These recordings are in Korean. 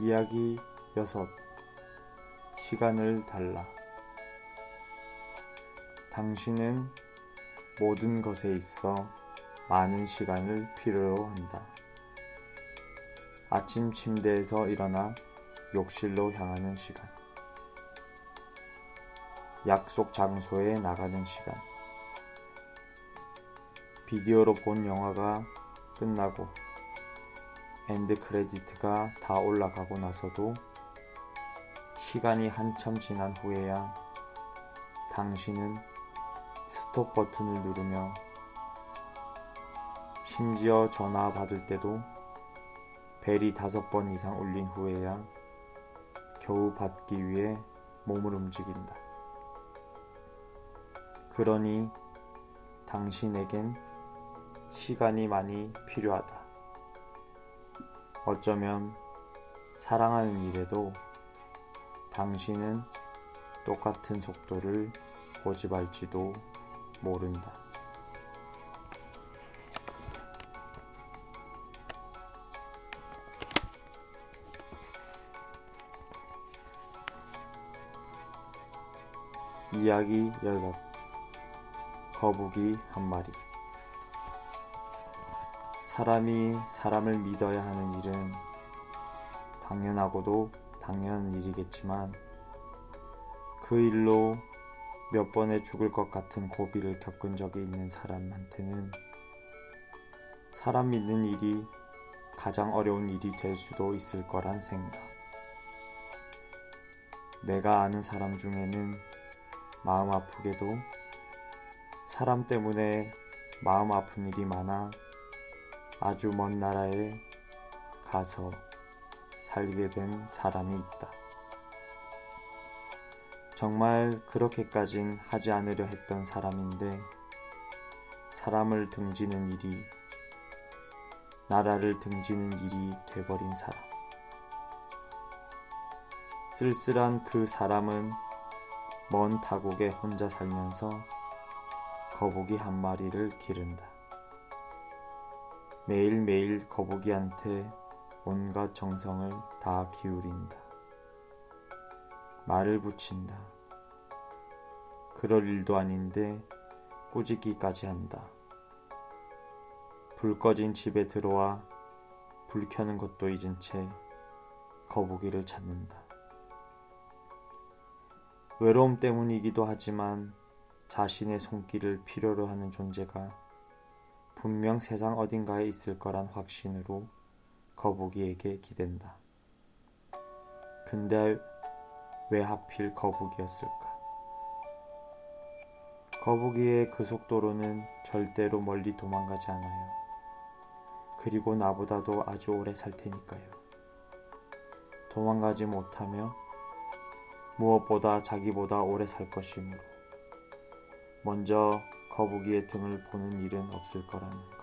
이야기 여섯 시간을 달라 당신은 모든 것에 있어 많은 시간을 필요로 한다. 아침 침대에서 일어나 욕실로 향하는 시간. 약속 장소에 나가는 시간. 비디오로 본 영화가 끝나고 end credit가 다 올라가고 나서도 시간이 한참 지난 후에야 당신은 스톱 버튼을 누르며 심지어 전화 받을 때도 벨이 다섯 번 이상 울린 후에야 겨우 받기 위해 몸을 움직인다. 그러니 당신에겐 시간이 많이 필요하다. 어쩌면 사랑하는 일에도 당신은 똑같은 속도를 고집할지도 모른다. 이야기 열몇 거북이 한 마리 사람이 사람을 믿어야 하는 일은 당연하고도 당연한 일이겠지만 그 일로 몇 번에 죽을 것 같은 고비를 겪은 적이 있는 사람한테는 사람 믿는 일이 가장 어려운 일이 될 수도 있을 거란 생각. 내가 아는 사람 중에는 마음 아프게도 사람 때문에 마음 아픈 일이 많아 아주 먼 나라에 가서 살게 된 사람이 있다. 정말 그렇게까진 하지 않으려 했던 사람인데 사람을 등지는 일이 나라를 등지는 일이 돼버린 사람. 쓸쓸한 그 사람은 먼 타국에 혼자 살면서 거북이 한 마리를 기른다. 매일매일 거북이한테 온갖 정성을 다 기울인다. 말을 붙인다. 그럴 일도 아닌데 꾸짖기까지 한다. 불 꺼진 집에 들어와 불 켜는 것도 잊은 채 거북이를 찾는다. 외로움 때문이기도 하지만 자신의 손길을 필요로 하는 존재가 분명 세상 어딘가에 있을 거란 확신으로 거북이에게 기댄다. 근데 왜 하필 거북이였을까? 거북이의 그 속도로는 절대로 멀리 도망가지 않아요. 그리고 나보다도 아주 오래 살 테니까요. 도망가지 못하며 무엇보다 자기보다 오래 살 것이므로 먼저 거북이의 등을 보는 일은 없을 거라는 것.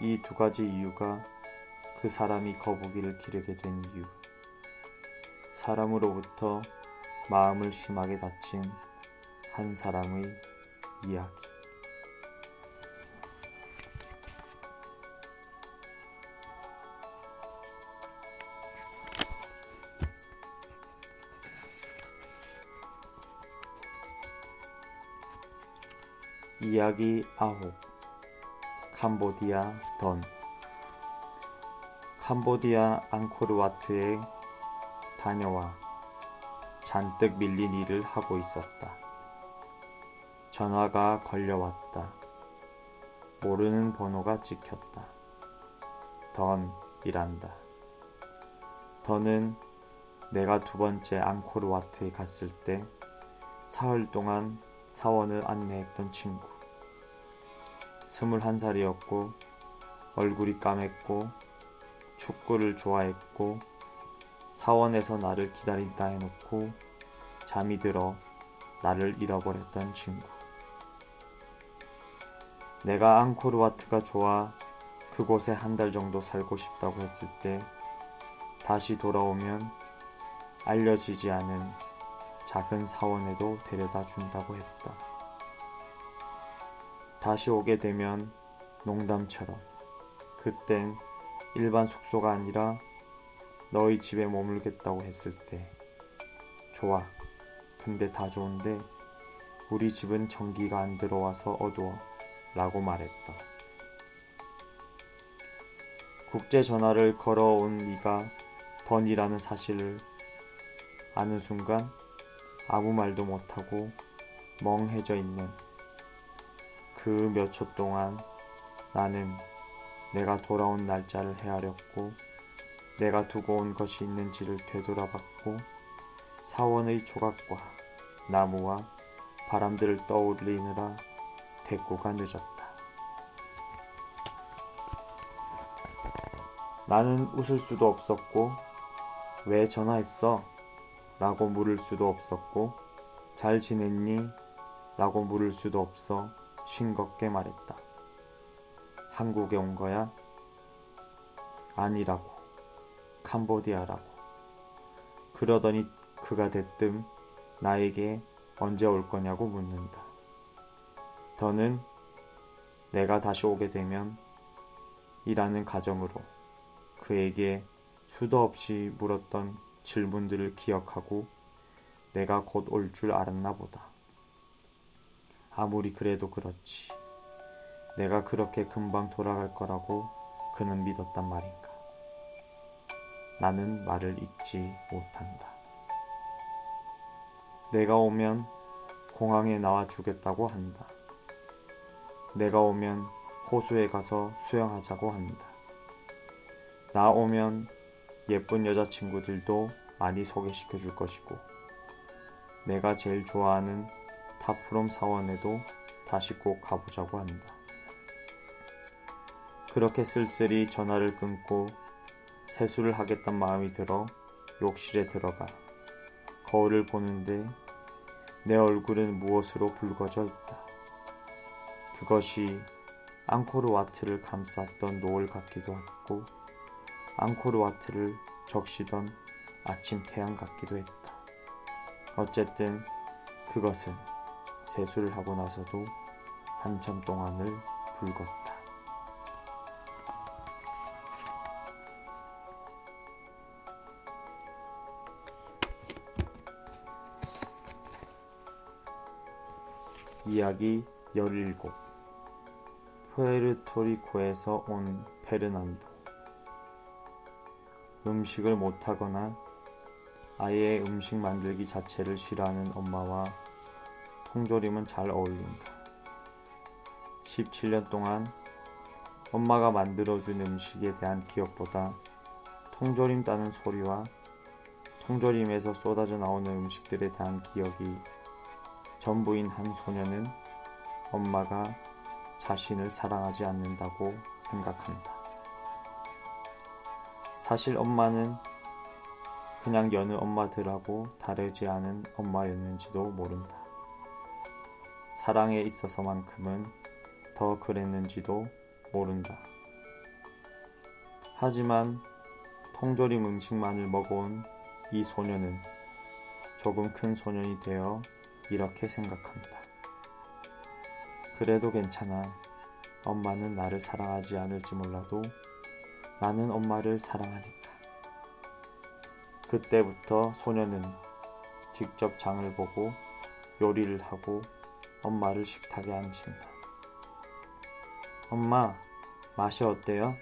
이 두 가지 이유가 그 사람이 거북이를 기르게 된 이유. 사람으로부터 마음을 심하게 다친 한 사람의 이야기. 이야기 아홉 캄보디아 던 캄보디아 앙코르와트에 다녀와 잔뜩 밀린 일을 하고 있었다. 전화가 걸려왔다. 모르는 번호가 찍혔다. 던이란다. 던은 내가 두 번째 앙코르와트에 갔을 때 사흘 동안 사원을 안내했던 친구. 스물한 살이었고 얼굴이 까맸고 축구를 좋아했고 사원에서 나를 기다린다 해놓고 잠이 들어 나를 잃어버렸던 친구. 내가 앙코르와트가 좋아 그곳에 한 달 정도 살고 싶다고 했을 때 다시 돌아오면 알려지지 않은 작은 사원에도 데려다 준다고 했다. 다시 오게 되면 농담처럼 그땐 일반 숙소가 아니라 너희 집에 머물겠다고 했을 때 좋아. 근데 다 좋은데 우리 집은 전기가 안 들어와서 어두워. 라고 말했다. 국제 전화를 걸어온 네가 던이라는 사실을 아는 순간 아무 말도 못하고 멍해져 있는 그 몇 초 동안 나는 내가 돌아온 날짜를 헤아렸고 내가 두고 온 것이 있는지를 되돌아봤고 사원의 조각과 나무와 바람들을 떠올리느라 대꾸가 늦었다. 나는 웃을 수도 없었고 왜 전화했어? 라고 물을 수도 없었고 잘 지냈니? 라고 물을 수도 없어 싱겁게 말했다. 한국에 온 거야? 아니라고. 캄보디아라고. 그러더니 그가 대뜸 나에게 언제 올 거냐고 묻는다. 더는 내가 다시 오게 되면 이라는 가정으로 그에게 수도 없이 물었던 질문들을 기억하고 내가 곧 올 줄 알았나 보다. 아무리 그래도 그렇지. 내가 그렇게 금방 돌아갈 거라고 그는 믿었단 말인가. 나는 말을 잊지 못한다. 내가 오면 공항에 나와 주겠다고 한다. 내가 오면 호수에 가서 수영하자고 한다. 나 오면 예쁜 여자친구들도 많이 소개시켜 줄 것이고, 내가 제일 좋아하는 타프롬 사원에도 다시 꼭 가보자고 한다. 그렇게 쓸쓸히 전화를 끊고 세수를 하겠단 마음이 들어 욕실에 들어가 거울을 보는데 내 얼굴은 무엇으로 붉어져 있다. 그것이 앙코르와트를 감쌌던 노을 같기도 했고 앙코르와트를 적시던 아침 태양 같기도 했다. 어쨌든 그것은 세수를 하고 나서도 한참 동안을 붉었다. 이야기 17 푸에르토리코에서 온 페르난도 음식을 못하거나 아예 음식 만들기 자체를 싫어하는 엄마와 통조림은 잘 어울린다. 17년 동안 엄마가 만들어준 음식에 대한 기억보다 통조림 따는 소리와 통조림에서 쏟아져 나오는 음식들에 대한 기억이 전부인 한 소녀는 엄마가 자신을 사랑하지 않는다고 생각한다. 사실 엄마는 그냥 여느 엄마들하고 다르지 않은 엄마였는지도 모른다. 사랑에 있어서만큼은 더 그랬는지도 모른다. 하지만 통조림 음식만을 먹어온 이 소녀는 조금 큰 소년이 되어 이렇게 생각한다. 그래도 괜찮아. 엄마는 나를 사랑하지 않을지 몰라도 나는 엄마를 사랑하니까. 그때부터 소녀는 직접 장을 보고 요리를 하고 엄마를 식탁에 앉힌다. 엄마, 맛이 어때요?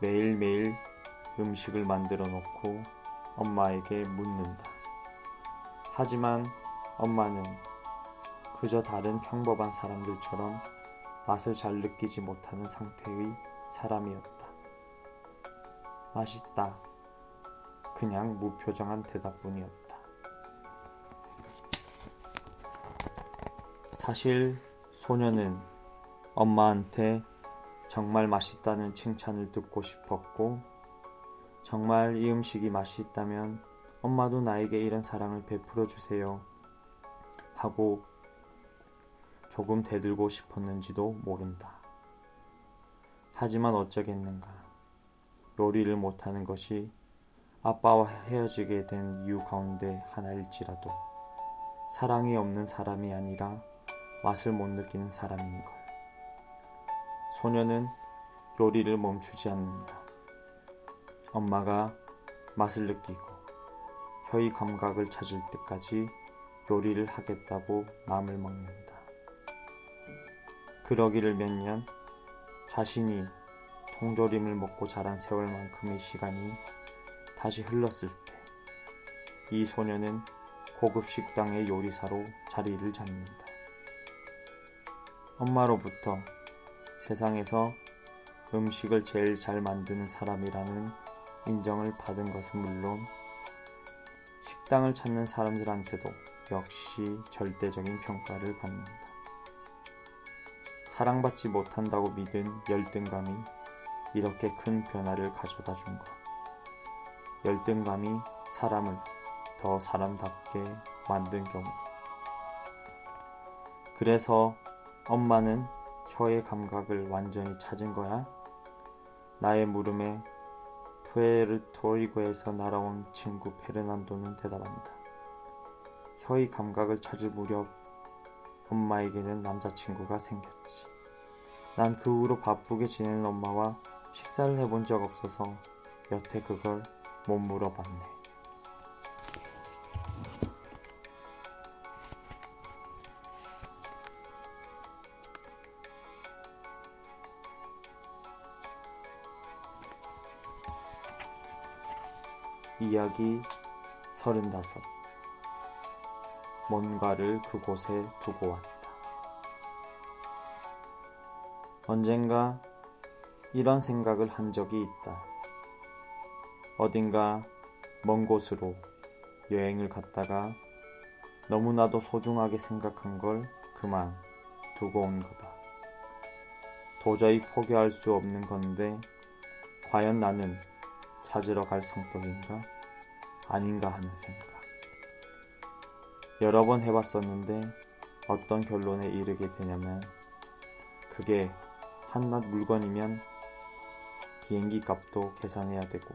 매일매일 음식을 만들어 놓고 엄마에게 묻는다. 하지만 엄마는 그저 다른 평범한 사람들처럼 맛을 잘 느끼지 못하는 상태의 사람이었다. 맛있다. 그냥 무표정한 대답뿐이었다. 사실 소녀는 엄마한테 정말 맛있다는 칭찬을 듣고 싶었고, 정말 이 음식이 맛있다면 엄마도 나에게 이런 사랑을 베풀어 주세요. 하고 조금 대들고 싶었는지도 모른다. 하지만 어쩌겠는가. 요리를 못하는 것이 아빠와 헤어지게 된 이유 가운데 하나일지라도 사랑이 없는 사람이 아니라 맛을 못 느끼는 사람인 걸. 소녀는 요리를 멈추지 않는다. 엄마가 맛을 느끼고 혀의 감각을 찾을 때까지 요리를 하겠다고 마음을 먹는다. 그러기를 몇 년 자신이 통조림을 먹고 자란 세월만큼의 시간이 다시 흘렀을 때 이 소녀는 고급 식당의 요리사로 자리를 잡는다. 엄마로부터 세상에서 음식을 제일 잘 만드는 사람이라는 인정을 받은 것은 물론 식당을 찾는 사람들한테도 역시 절대적인 평가를 받는다. 사랑받지 못한다고 믿은 열등감이 이렇게 큰 변화를 가져다 준 것. 열등감이 사람을 더 사람답게 만든 경우. 그래서 엄마는 혀의 감각을 완전히 찾은 거야? 나의 물음에 푸에르토리고에서 날아온 친구 페르난도는 대답한다. 혀의 감각을 찾을 무렵 엄마에게는 남자친구가 생겼지. 난 그 후로 바쁘게 지내는 엄마와 식사를 해본 적 없어서 여태 그걸 못 물어봤네. 이야기 서른다섯 뭔가를 그곳에 두고 왔다. 언젠가 이런 생각을 한 적이 있다. 어딘가 먼 곳으로 여행을 갔다가 너무나도 소중하게 생각한 걸 그만 두고 온 거다. 도저히 포기할 수 없는 건데, 과연 나는 찾으러 갈 성격인가? 아닌가 하는 생각. 여러 번 해봤었는데 어떤 결론에 이르게 되냐면 그게 한낱 물건이면 비행기 값도 계산해야 되고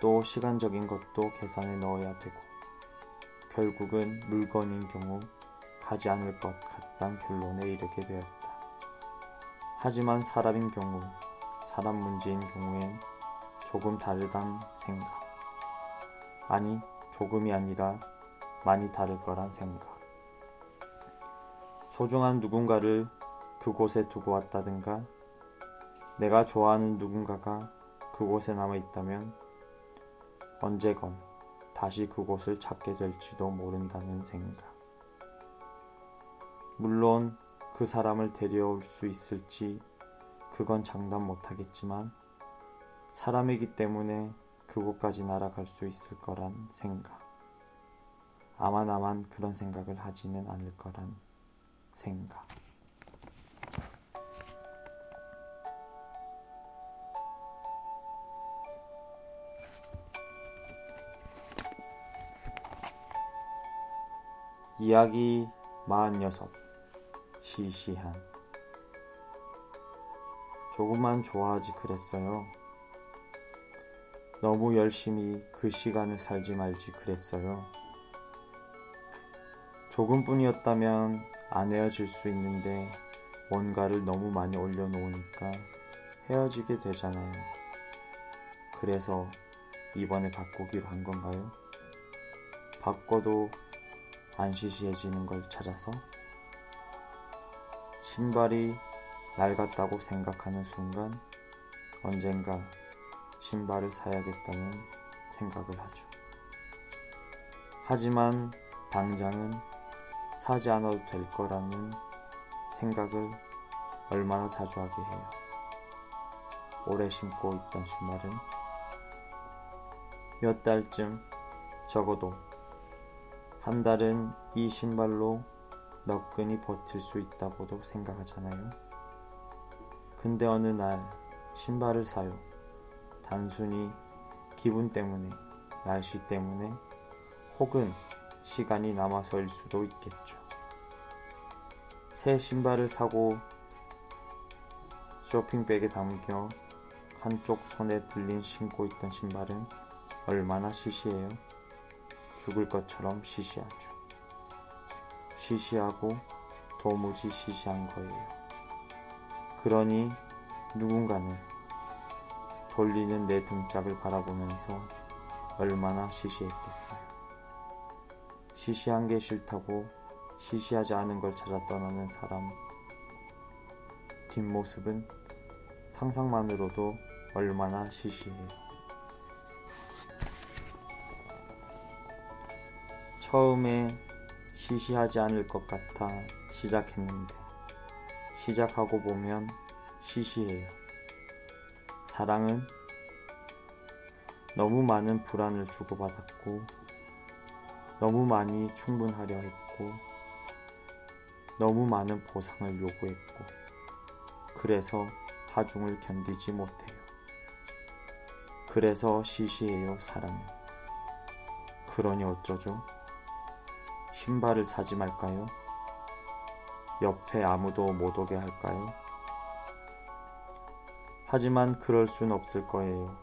또 시간적인 것도 계산에 넣어야 되고 결국은 물건인 경우 가지 않을 것 같단 결론에 이르게 되었다. 하지만 사람인 경우, 사람 문제인 경우엔 조금 다르단 생각. 아니, 조금이 아니라 많이 다를 거란 생각. 소중한 누군가를 그곳에 두고 왔다든가, 내가 좋아하는 누군가가 그곳에 남아 있다면 언제건 다시 그곳을 찾게 될지도 모른다는 생각. 물론 그 사람을 데려올 수 있을지 그건 장담 못하겠지만 사람이기 때문에 그곳까지 날아갈 수 있을 거란 생각. 아마 나만 그런 생각을 하지는 않을 거란 생각. 이야기 46 시시한 조금만 좋아하지 그랬어요. 너무 열심히 그 시간을 살지 말지 그랬어요. 조금뿐이었다면 안 헤어질 수 있는데 뭔가를 너무 많이 올려놓으니까 헤어지게 되잖아요. 그래서 이번에 바꾸기로 한 건가요? 바꿔도 안 시시해지는 걸 찾아서 신발이 낡았다고 생각하는 순간 언젠가 신발을 사야겠다는 생각을 하죠. 하지만 당장은 사지 않아도 될 거라는 생각을 얼마나 자주 하게 해요. 오래 신고 있던 신발은 몇 달쯤 적어도 한 달은 이 신발로 너끈히 버틸 수 있다고도 생각하잖아요. 근데 어느 날 신발을 사요. 단순히 기분 때문에, 날씨 때문에, 혹은 시간이 남아서일 수도 있겠죠. 새 신발을 사고 쇼핑백에 담겨 한쪽 손에 들린 신고 있던 신발은 얼마나 시시해요? 죽을 것처럼 시시하죠. 시시하고 도무지 시시한 거예요. 그러니 누군가는 돌리는 내 등짝을 바라보면서 얼마나 시시했겠어요. 시시한 게 싫다고 시시하지 않은 걸 찾아 떠나는 사람. 뒷모습은 상상만으로도 얼마나 시시해요. 처음에 시시하지 않을 것 같아 시작했는데 시작하고 보면 시시해요. 사랑은 너무 많은 불안을 주고받았고 너무 많이 충분하려 했고 너무 많은 보상을 요구했고 그래서 하중을 견디지 못해요. 그래서 시시해요 사랑은. 그러니 어쩌죠? 신발을 사지 말까요? 옆에 아무도 못 오게 할까요? 하지만 그럴 순 없을 거예요.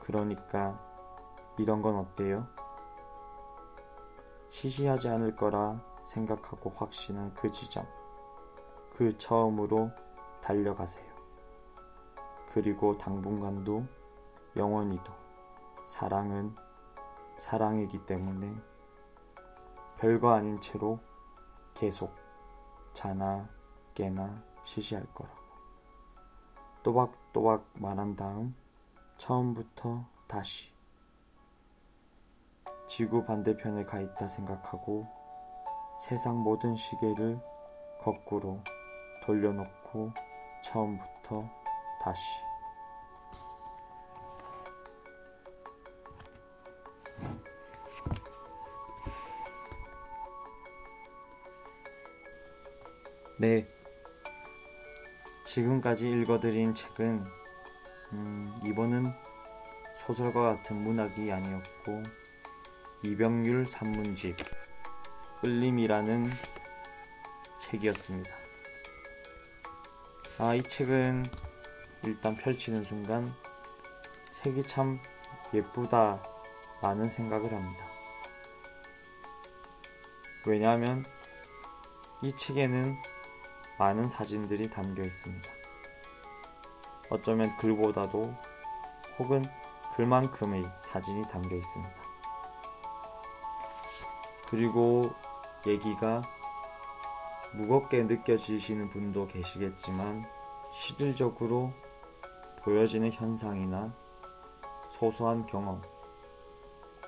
그러니까 이런 건 어때요? 시시하지 않을 거라 생각하고 확신한 그 지점, 그 처음으로 달려가세요. 그리고 당분간도 영원히도 사랑은 사랑이기 때문에 별거 아닌 채로 계속 자나 깨나 시시할 거라고. 또박또박 말한 다음 처음부터 다시 지구 반대편에 가 있다 생각하고 세상 모든 시계를 거꾸로 돌려놓고 처음부터 다시 네. 지금까지 읽어드린 책은 음, 이번은 소설과 같은 문학이 아니었고 이병률 산문집 끌림이라는 책이었습니다. 아, 이 책은 일단 펼치는 순간 색이 참 예쁘다 라는 생각을 합니다. 왜냐하면 이 책에는 많은 사진들이 담겨 있습니다. 어쩌면 글보다도 혹은 글만큼의 사진이 담겨 있습니다. 그리고 얘기가 무겁게 느껴지시는 분도 계시겠지만 실질적으로 보여지는 현상이나 소소한 경험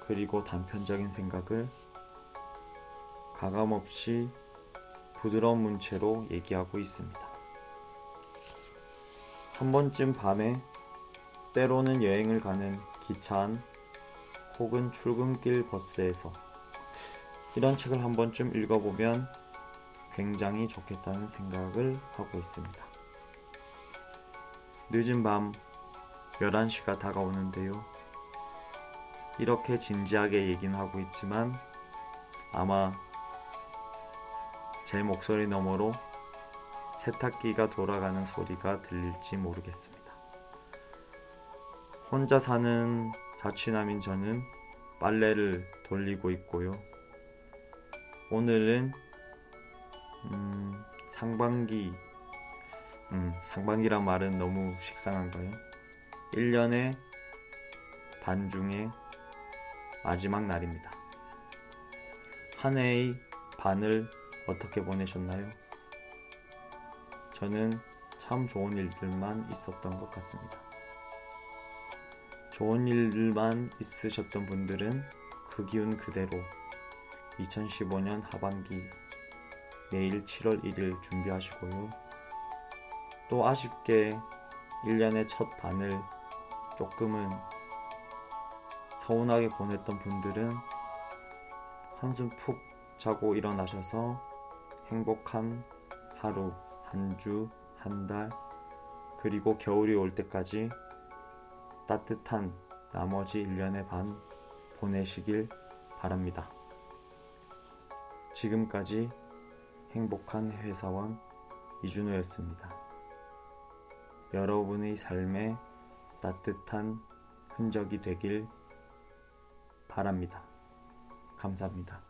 그리고 단편적인 생각을 가감없이 부드러운 문체로 얘기하고 있습니다. 한 번쯤 밤에 때로는 여행을 가는 기차 안 혹은 출근길 버스에서 이런 책을 한 번쯤 읽어보면 굉장히 좋겠다는 생각을 하고 있습니다. 늦은 밤 11시가 다가오는데요. 이렇게 진지하게 얘기는 하고 있지만 아마 제 목소리 너머로 세탁기가 돌아가는 소리가 들릴지 모르겠습니다. 혼자 사는 자취남인 저는 빨래를 돌리고 있고요. 오늘은 음, 상반기 음, 상반기란 말은 너무 식상한가요? 1년의 반 중에 마지막 날입니다. 한 해의 반을 어떻게 보내셨나요? 저는 참 좋은 일들만 있었던 것 같습니다. 좋은 일들만 있으셨던 분들은 그 기운 그대로 2015년 하반기 내일 7월 1일 준비하시고요. 또 아쉽게 1년의 첫 반을 조금은 서운하게 보냈던 분들은 한숨 푹 자고 일어나셔서 행복한 하루, 한 주, 한 달, 그리고 겨울이 올 때까지 따뜻한 나머지 1년의 반 보내시길 바랍니다. 지금까지 행복한 회사원 이준호였습니다. 여러분의 삶에 따뜻한 흔적이 되길 바랍니다. 감사합니다.